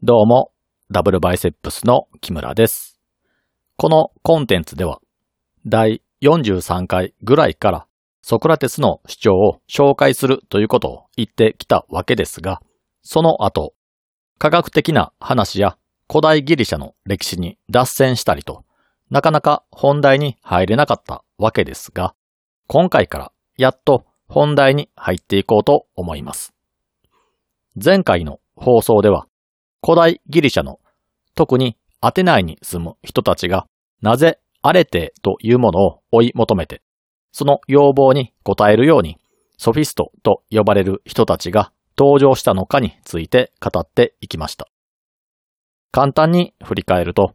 どうも、ダブルバイセップスの木村です。このコンテンツでは、第43回ぐらいからソクラテスの主張を紹介するということを言ってきたわけですが、その後、科学的な話や古代ギリシャの歴史に脱線したりと、なかなか本題に入れなかったわけですが、今回からやっと本題に入っていこうと思います。前回の放送では、古代ギリシャの特にアテナイに住む人たちがなぜアレテというものを追い求めて、その要望に応えるようにソフィストと呼ばれる人たちが登場したのかについて語っていきました。簡単に振り返ると、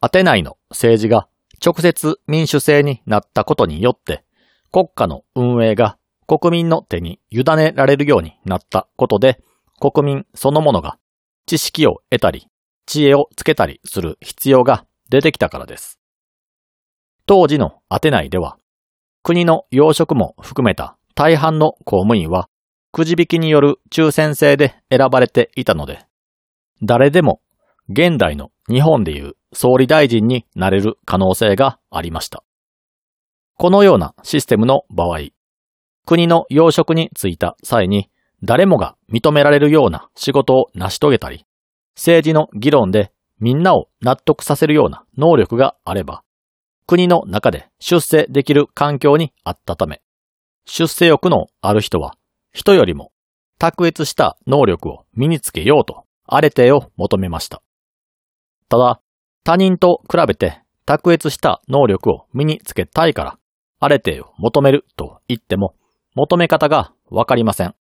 アテナイの政治が直接民主制になったことによって、国家の運営が国民の手に委ねられるようになったことで、国民そのものが知識を得たり、知恵をつけたりする必要が出てきたからです。当時のアテナイでは、国の要職も含めた大半の公務員は、くじ引きによる抽選制で選ばれていたので、誰でも現代の日本でいう総理大臣になれる可能性がありました。このようなシステムの場合、国の要職に就いた際に誰もが認められるような仕事を成し遂げたり、政治の議論でみんなを納得させるような能力があれば、国の中で出世できる環境にあったため、出世欲のある人は、人よりも卓越した能力を身につけようと、アレテを求めました。ただ、他人と比べて卓越した能力を身につけたいから、アレテを求めると言っても、求め方がわかりません。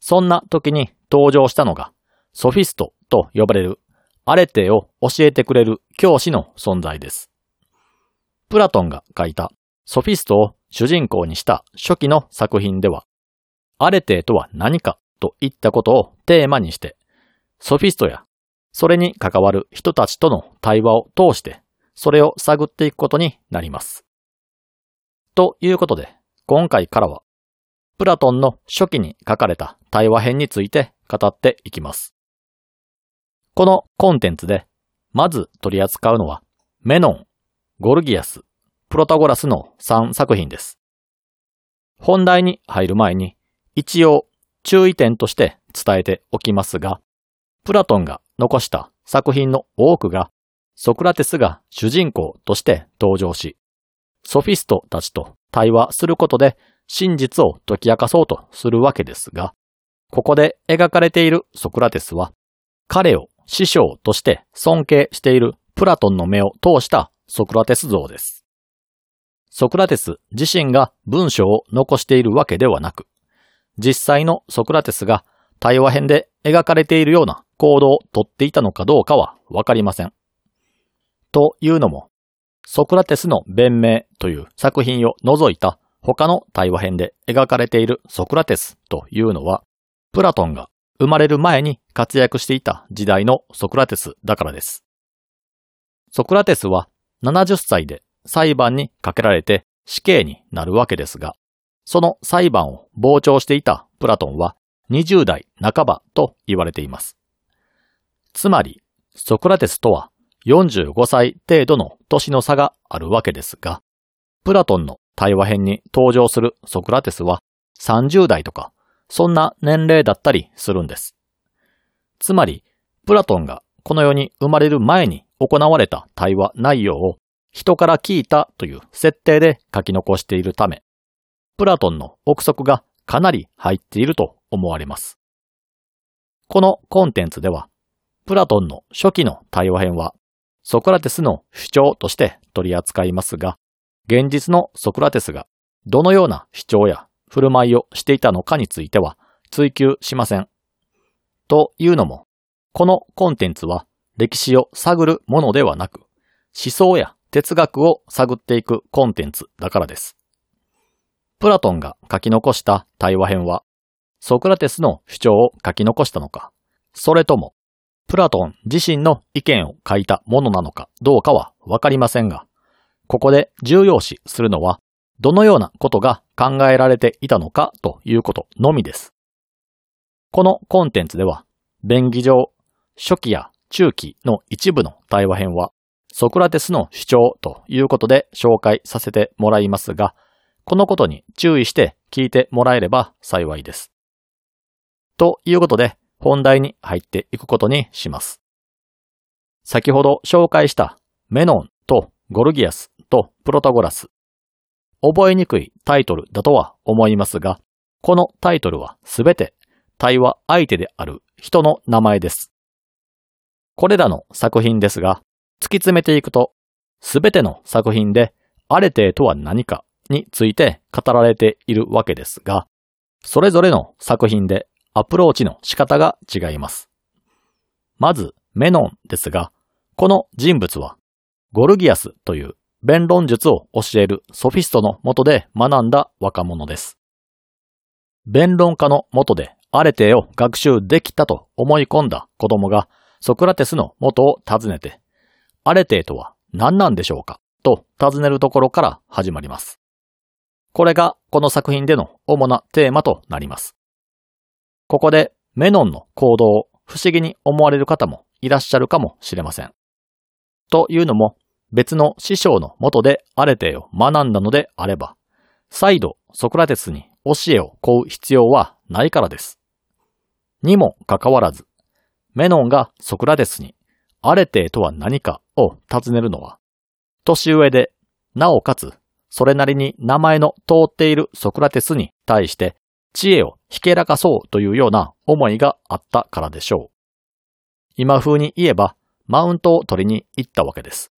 そんな時に登場したのが、ソフィストと呼ばれるアレテを教えてくれる教師の存在です。プラトンが書いたソフィストを主人公にした初期の作品では、アレテとは何かといったことをテーマにして、ソフィストやそれに関わる人たちとの対話を通して、それを探っていくことになります。ということで、今回からは、プラトンの初期に書かれた対話編について語っていきます。このコンテンツで、まず取り扱うのは、メノン、ゴルギアス、プロタゴラスの3作品です。本題に入る前に、一応注意点として伝えておきますが、プラトンが残した作品の多くが、ソクラテスが主人公として登場し、ソフィストたちと対話することで真実を解き明かそうとするわけですが、ここで描かれているソクラテスは、彼を師匠として尊敬しているプラトンの目を通したソクラテス像です。ソクラテス自身が文章を残しているわけではなく、実際のソクラテスが対話編で描かれているような行動をとっていたのかどうかはわかりません。というのも、ソクラテスの弁明という作品を除いた他の対話編で描かれているソクラテスというのは、プラトンが生まれる前に活躍していた時代のソクラテスだからです。ソクラテスは70歳で裁判にかけられて死刑になるわけですが、その裁判を傍聴していたプラトンは20代半ばと言われています。つまり、ソクラテスとは45歳程度の年の差があるわけですが、プラトンの対話編に登場するソクラテスは30代とか、そんな年齢だったりするんです。つまり、プラトンがこの世に生まれる前に行われた対話内容を人から聞いたという設定で書き残しているため、プラトンの憶測がかなり入っていると思われます。このコンテンツでは、プラトンの初期の対話編は、ソクラテスの主張として取り扱いますが、現実のソクラテスがどのような主張や振る舞いをしていたのかについては追求しません。というのも、このコンテンツは歴史を探るものではなく、思想や哲学を探っていくコンテンツだからです。プラトンが書き残した対話編は、ソクラテスの主張を書き残したのか、それとも、プラトン自身の意見を書いたものなのかどうかはわかりませんが、ここで重要視するのは、どのようなことが考えられていたのかということのみです。このコンテンツでは、便宜上、初期や中期の一部の対話編は、ソクラテスの主張ということで紹介させてもらいますが、このことに注意して聞いてもらえれば幸いです。ということで、本題に入っていくことにします。先ほど紹介したメノンとゴルギアスとプロタゴラス。覚えにくいタイトルだとは思いますが、このタイトルはすべて対話相手である人の名前です。これらの作品ですが、突き詰めていくと、すべての作品でアレテとは何かについて語られているわけですが、それぞれの作品でアプローチの仕方が違います。まず、メノンですが、この人物は、ゴルギアスという弁論術を教えるソフィストのもとで学んだ若者です。弁論家のもとでアレテーを学習できたと思い込んだ子供がソクラテスの元を訪ねて、アレテーとは何なんでしょうかと尋ねるところから始まります。これがこの作品での主なテーマとなります。ここでメノンの行動を不思議に思われる方もいらっしゃるかもしれません。というのも別の師匠の元でアレテを学んだのであれば、再度ソクラテスに教えを請う必要はないからです。にもかかわらず、メノンがソクラテスにアレテとは何かを尋ねるのは、年上で、なおかつ、それなりに名前の通っているソクラテスに対して知恵をひけらかそうというような思いがあったからでしょう。今風に言えば、マウントを取りに行ったわけです。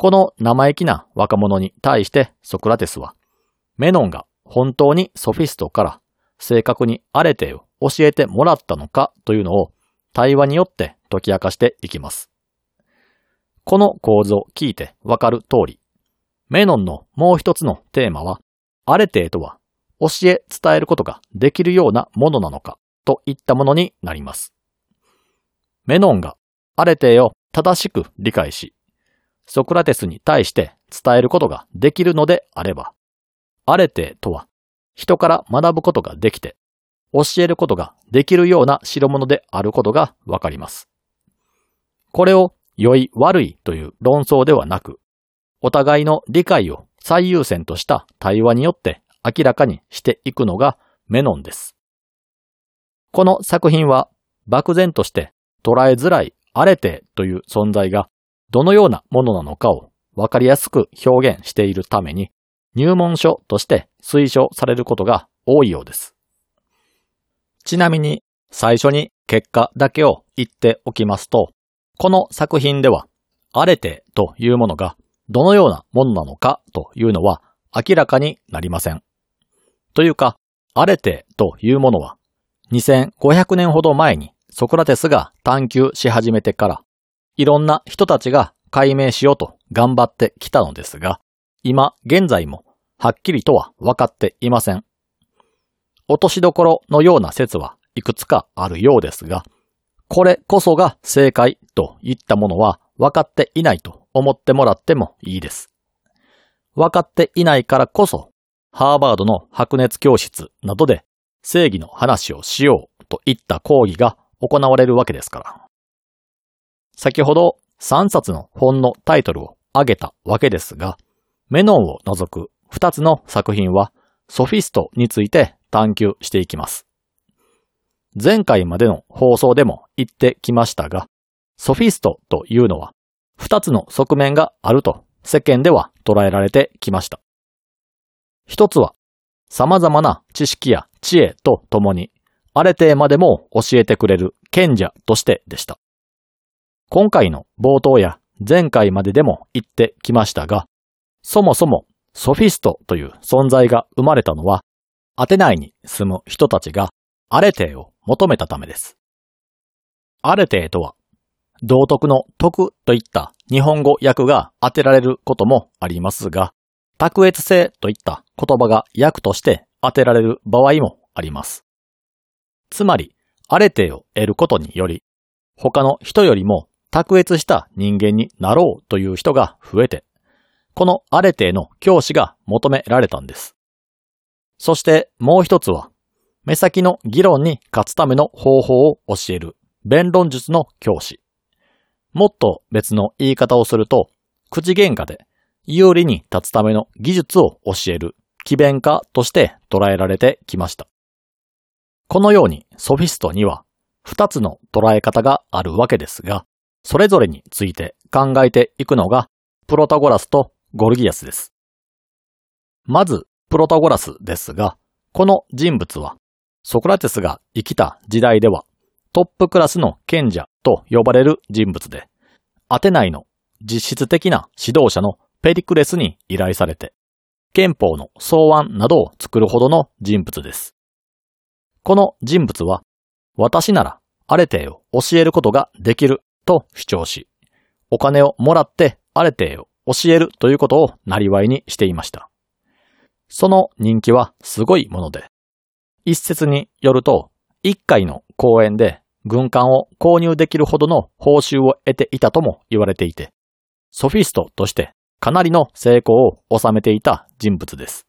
この生意気な若者に対してソクラテスは、メノンが本当にソフィストから正確にアレテを教えてもらったのかというのを対話によって解き明かしていきます。この構図を聞いてわかる通り、メノンのもう一つのテーマは、アレテとは教え伝えることができるようなものなのかといったものになります。メノンがアレテを正しく理解し、ソクラテスに対して伝えることができるのであれば、アレテとは人から学ぶことができて、教えることができるような代物であることがわかります。これを良い悪いという論争ではなく、お互いの理解を最優先とした対話によって明らかにしていくのがメノンです。この作品は漠然として捉えづらいアレテという存在がどのようなものなのかをわかりやすく表現しているために入門書として推奨されることが多いようです。ちなみに最初に結果だけを言っておきますと、この作品ではアレテというものがどのようなものなのかというのは明らかになりません。というか、アレテというものは2500年ほど前にソクラテスが探求し始めてから、いろんな人たちが解明しようと頑張ってきたのですが、今現在もはっきりとは分かっていません。落としどころのような説はいくつかあるようですが、これこそが正解といったものは分かっていないと思ってもらってもいいです。分かっていないからこそ、ハーバードの白熱教室などで正義の話をしようといった講義が行われるわけですから。先ほど3冊の本のタイトルを挙げたわけですが、メノンを除く2つの作品はソフィストについて探求していきます。前回までの放送でも言ってきましたが、ソフィストというのは2つの側面があると世間では捉えられてきました。一つは様々な知識や知恵とともにアレテまでも教えてくれる賢者としてでした。今回の冒頭や前回まででも言ってきましたが、そもそもソフィストという存在が生まれたのは、アテナイに住む人たちがアレテーを求めたためです。アレテーとは、道徳の徳といった日本語訳が当てられることもありますが、卓越性といった言葉が訳として当てられる場合もあります。つまり、アレテーを得ることにより、他の人よりも卓越した人間になろうという人が増えて、このアレテの教師が求められたんです。そしてもう一つは、目先の議論に勝つための方法を教える弁論術の教師。もっと別の言い方をすると、口喧嘩で有利に立つための技術を教える奇弁家として捉えられてきました。このようにソフィストには二つの捉え方があるわけですが、それぞれについて考えていくのがプロタゴラスとゴルギアスです。まず、プロタゴラスですが、この人物はソクラテスが生きた時代ではトップクラスの賢者と呼ばれる人物で、アテナイの実質的な指導者のペリクレスに依頼されて、憲法の草案などを作るほどの人物です。この人物は、私ならアレテを教えることができると主張し、お金をもらってアレテを教えるということをなりわいにしていました。その人気はすごいもので、一説によると、一回の講演で軍艦を購入できるほどの報酬を得ていたとも言われていて、ソフィストとしてかなりの成功を収めていた人物です。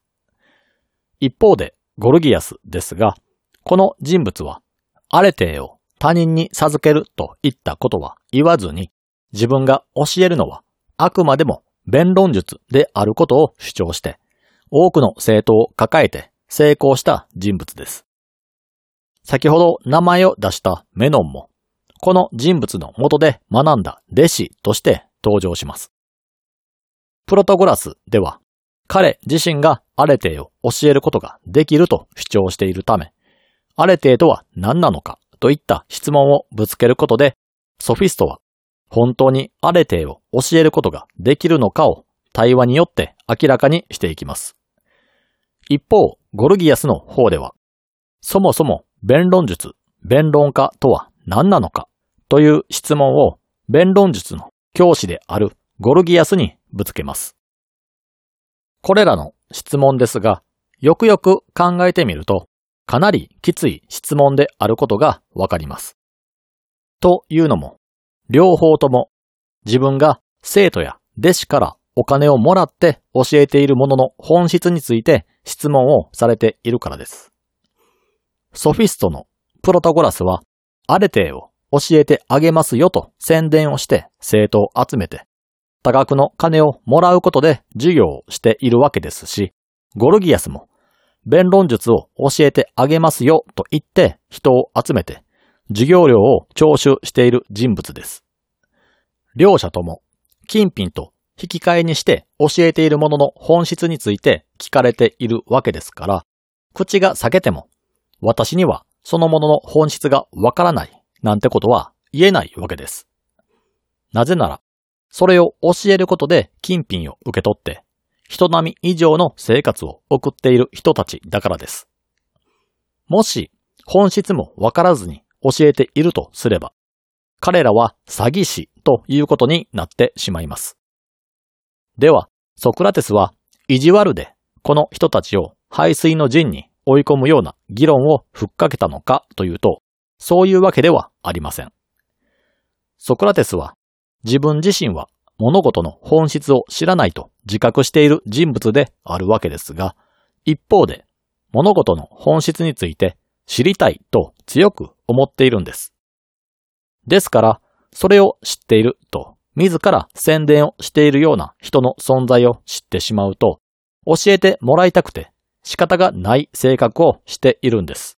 一方で、ゴルギアスですが、この人物は、アレテーを他人に授けるといったことは言わずに、自分が教えるのはあくまでも弁論術であることを主張して、多くの生徒を抱えて成功した人物です。先ほど名前を出したメノンも、この人物の元で学んだ弟子として登場します。プロトゴラスでは、彼自身がアレテイを教えることができると主張しているため、アレテイとは何なのかといった質問をぶつけることで、ソフィストは本当にアレテイを教えることができるのかを対話によって明らかにしていきます。一方、ゴルギアスの方では、そもそも弁論術、弁論家とは何なのかという質問を弁論術の教師であるゴルギアスにぶつけます。これらの質問ですが、よくよく考えてみると、かなりきつい質問であることがわかります。というのも、両方とも自分が生徒や弟子からお金をもらって教えているものの本質について質問をされているからです。ソフィストのプロタゴラスは、アレテを教えてあげますよと宣伝をして生徒を集めて、多額の金をもらうことで授業をしているわけですし、ゴルギアスも弁論術を教えてあげますよと言って人を集めて授業料を徴収している人物です。両者とも金品と引き換えにして教えているものの本質について聞かれているわけですから、口が裂けても私にはそのものの本質がわからないなんてことは言えないわけです。なぜなら、それを教えることで金品を受け取って、人並み以上の生活を送っている人たちだからです。もし、本質もわからずに教えているとすれば、彼らは詐欺師ということになってしまいます。では、ソクラテスは意地悪でこの人たちを排水の陣に追い込むような議論をふっかけたのかというと、そういうわけではありません。ソクラテスは自分自身は物事の本質を知らないと自覚している人物であるわけですが、一方で物事の本質について知りたいと強く思っているんです。ですから、それを知っていると自ら宣伝をしているような人の存在を知ってしまうと、教えてもらいたくて仕方がない性格をしているんです。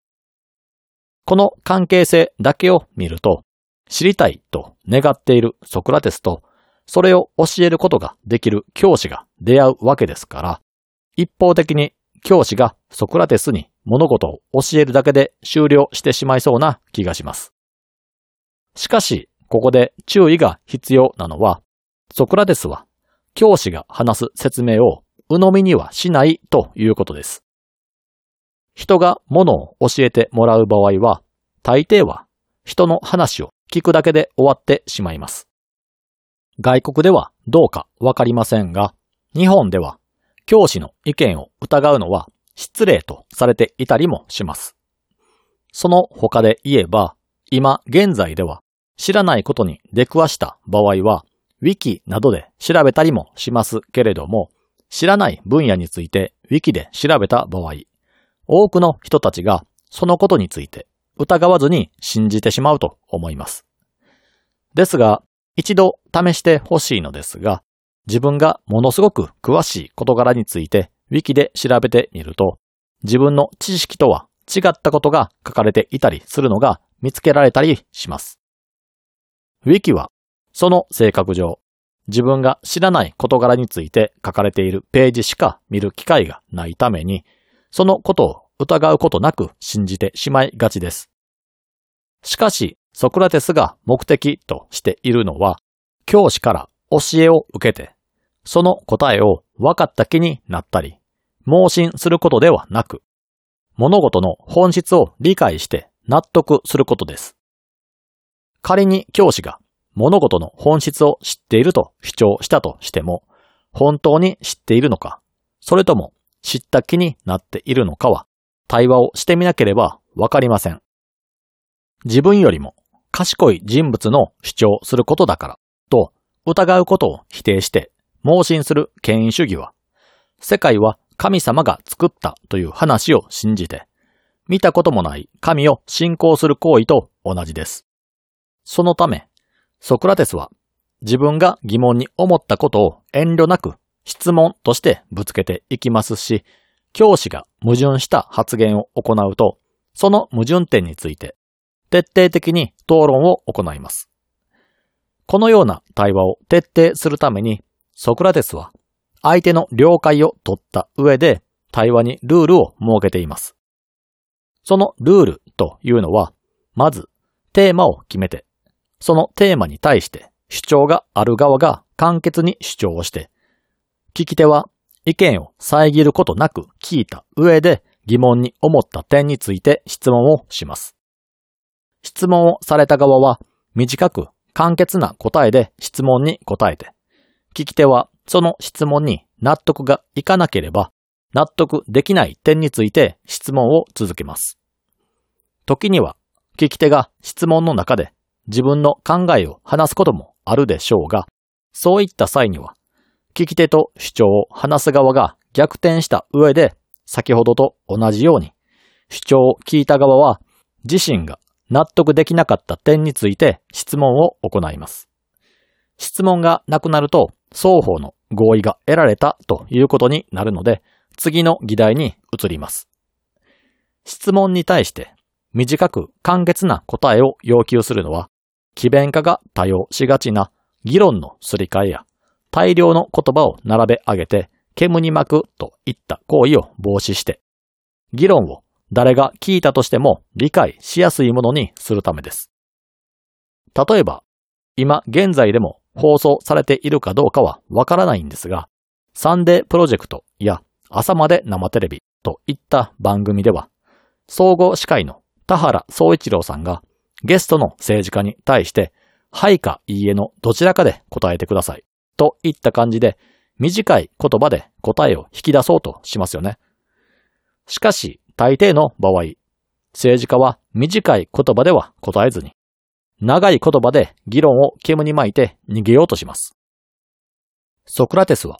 この関係性だけを見ると、知りたいと願っているソクラテスと、それを教えることができる教師が出会うわけですから、一方的に教師がソクラテスに物事を教えるだけで終了してしまいそうな気がします。しかし、ここで注意が必要なのは、ソクラテスは教師が話す説明を鵜呑みにはしないということです。人が物を教えてもらう場合は、大抵は人の話を聞くだけで終わってしまいます。外国ではどうかわかりませんが、日本では教師の意見を疑うのは失礼とされていたりもします。その他で言えば、今現在では知らないことに出くわした場合は、ウィキなどで調べたりもしますけれども、知らない分野について Wiki で調べた場合、多くの人たちがそのことについて疑わずに信じてしまうと思います。ですが、一度試してほしいのですが、自分がものすごく詳しい事柄について wiki で調べてみると、自分の知識とは違ったことが書かれていたりするのが見つけられたりします。wiki は、その性格上、自分が知らない事柄について書かれているページしか見る機会がないために、そのことを疑うことなく信じてしまいがちです。しかし、ソクラテスが目的としているのは、教師から教えを受けて、その答えを分かった気になったり、盲信することではなく、物事の本質を理解して納得することです。仮に教師が物事の本質を知っていると主張したとしても、本当に知っているのか、それとも知った気になっているのかは、対話をしてみなければわかりません。自分よりも賢い人物の主張することだからと疑うことを否定して盲信する権威主義は、世界は神様が作ったという話を信じて、見たこともない神を信仰する行為と同じです。そのため、ソクラテスは自分が疑問に思ったことを遠慮なく質問としてぶつけていきますし、教師が矛盾した発言を行うと、その矛盾点について徹底的に討論を行います。このような対話を徹底するために、ソクラテスは相手の了解を取った上で対話にルールを設けています。そのルールというのは、まずテーマを決めて、そのテーマに対して主張がある側が簡潔に主張をして、聞き手は意見を遮ることなく聞いた上で疑問に思った点について質問をします。質問をされた側は短く簡潔な答えで質問に答えて、聞き手はその質問に納得がいかなければ、納得できない点について質問を続けます。時には、聞き手が質問の中で自分の考えを話すこともあるでしょうが、そういった際には、聞き手と主張を話す側が逆転した上で、先ほどと同じように、主張を聞いた側は自身が納得できなかった点について質問を行います。質問がなくなると双方の合意が得られたということになるので、次の議題に移ります。質問に対して短く簡潔な答えを要求するのは、奇弁化が多用しがちな議論のすり替えや大量の言葉を並べ上げて煙に巻くといった行為を防止して、議論を誰が聞いたとしても理解しやすいものにするためです。例えば、今現在でも放送されているかどうかはわからないんですが、サンデープロジェクトや朝まで生テレビといった番組では、総合司会の田原総一郎さんがゲストの政治家に対して、はいかいいえのどちらかで答えてくださいといった感じで短い言葉で答えを引き出そうとしますよね。しかし、大抵の場合、政治家は短い言葉では答えずに、長い言葉で議論を煙に巻いて逃げようとします。ソクラテスは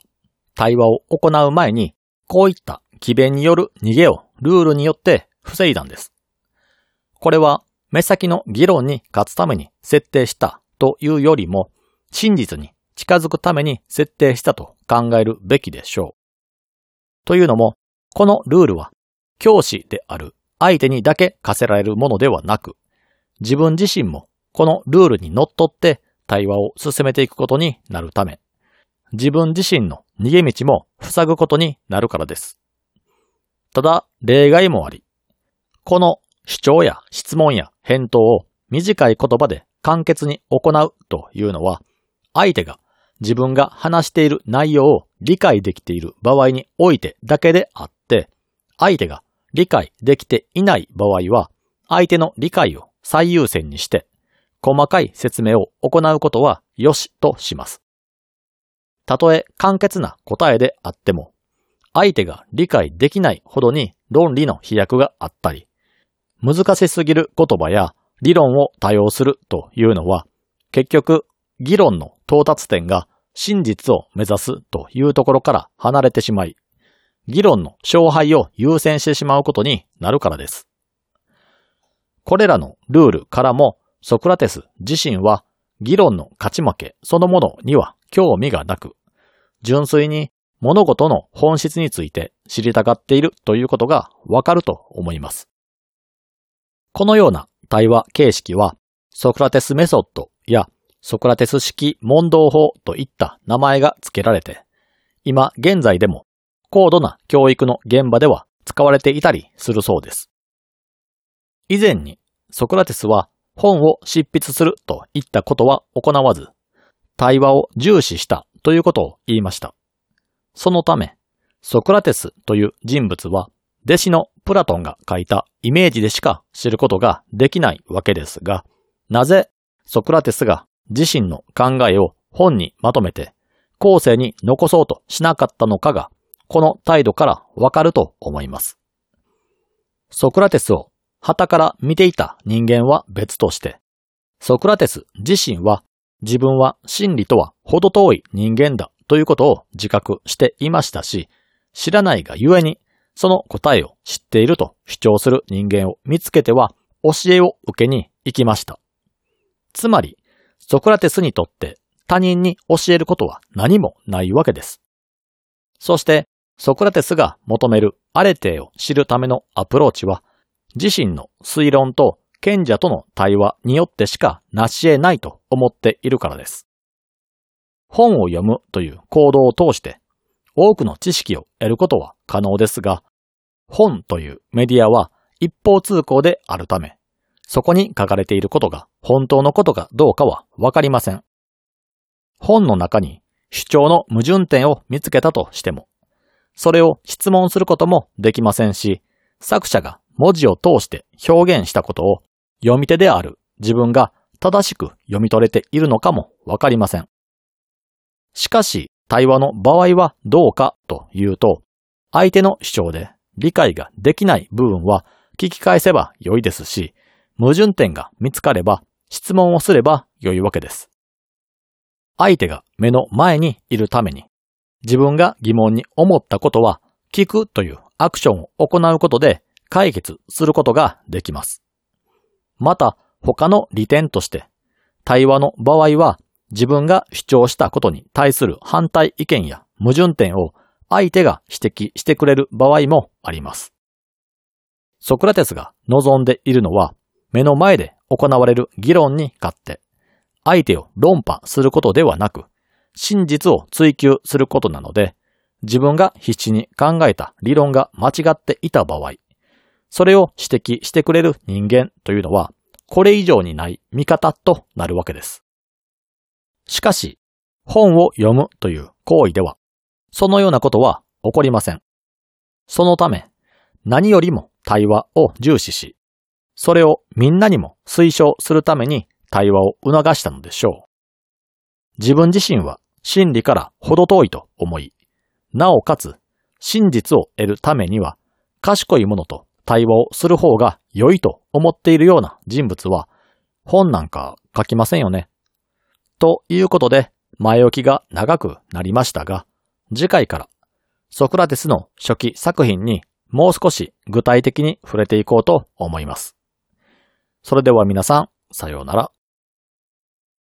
対話を行う前に、こういった奇弁による逃げをルールによって防いだんです。これは目先の議論に勝つために設定したというよりも、真実に近づくために設定したと考えるべきでしょう。というのも、このルールは教師である相手にだけ課せられるものではなく、自分自身もこのルールにのっって対話を進めていくことになるため、自分自身の逃げ道も塞ぐことになるからです。ただ、例外もあり、この主張や質問や返答を短い言葉で簡潔に行うというのは、相手が自分が話している内容を理解できている場合においてだけであって、相手が理解できていない場合は、相手の理解を最優先にして、細かい説明を行うことは良しとします。たとえ簡潔な答えであっても、相手が理解できないほどに論理の飛躍があったり、難しすぎる言葉や理論を多用するというのは、結局、議論の到達点が真実を目指すというところから離れてしまい、議論の勝敗を優先してしまうことになるからです。これらのルールからもソクラテス自身は議論の勝ち負けそのものには興味がなく、純粋に物事の本質について知りたがっているということがわかると思います。このような対話形式はソクラテスメソッドやソクラテス式問答法といった名前が付けられて、今現在でも高度な教育の現場では使われていたりするそうです。以前にソクラテスは本を執筆するといったことは行わず、対話を重視したということを言いました。そのため、ソクラテスという人物は、弟子のプラトンが書いたイメージでしか知ることができないわけですが、なぜソクラテスが自身の考えを本にまとめて後世に残そうとしなかったのかが、この態度からわかると思います。ソクラテスを旗から見ていた人間は別として、ソクラテス自身は自分は真理とは程遠い人間だということを自覚していましたし、知らないがゆえにその答えを知っていると主張する人間を見つけては教えを受けに行きました。つまり、ソクラテスにとって他人に教えることは何もないわけです。そして、ソクラテスが求めるアレテーを知るためのアプローチは、自身の推論と賢者との対話によってしか成し得ないと思っているからです。本を読むという行動を通して多くの知識を得ることは可能ですが、本というメディアは一方通行であるため、そこに書かれていることが本当のことかどうかはわかりません。本の中に主張の矛盾点を見つけたとしても、それを質問することもできませんし、作者が文字を通して表現したことを読み手である自分が正しく読み取れているのかもわかりません。しかし、対話の場合はどうかというと、相手の主張で理解ができない部分は聞き返せば良いですし、矛盾点が見つかれば質問をすれば良いわけです。相手が目の前にいるために、自分が疑問に思ったことは聞くというアクションを行うことで解決することができます。また、他の利点として、対話の場合は自分が主張したことに対する反対意見や矛盾点を相手が指摘してくれる場合もあります。ソクラテスが望んでいるのは、目の前で行われる議論に勝って、相手を論破することではなく、真実を追求することなので、自分が必死に考えた理論が間違っていた場合、それを指摘してくれる人間というのは、これ以上にない味方となるわけです。しかし、本を読むという行為では、そのようなことは起こりません。そのため、何よりも対話を重視し、それをみんなにも推奨するために対話を促したのでしょう。自分自身は真理から程遠いと思い、なおかつ真実を得るためには賢い者と対話をする方が良いと思っているような人物は本なんか書きませんよね。ということで前置きが長くなりましたが、次回からソクラテスの初期作品にもう少し具体的に触れていこうと思います。それでは皆さん、さようなら。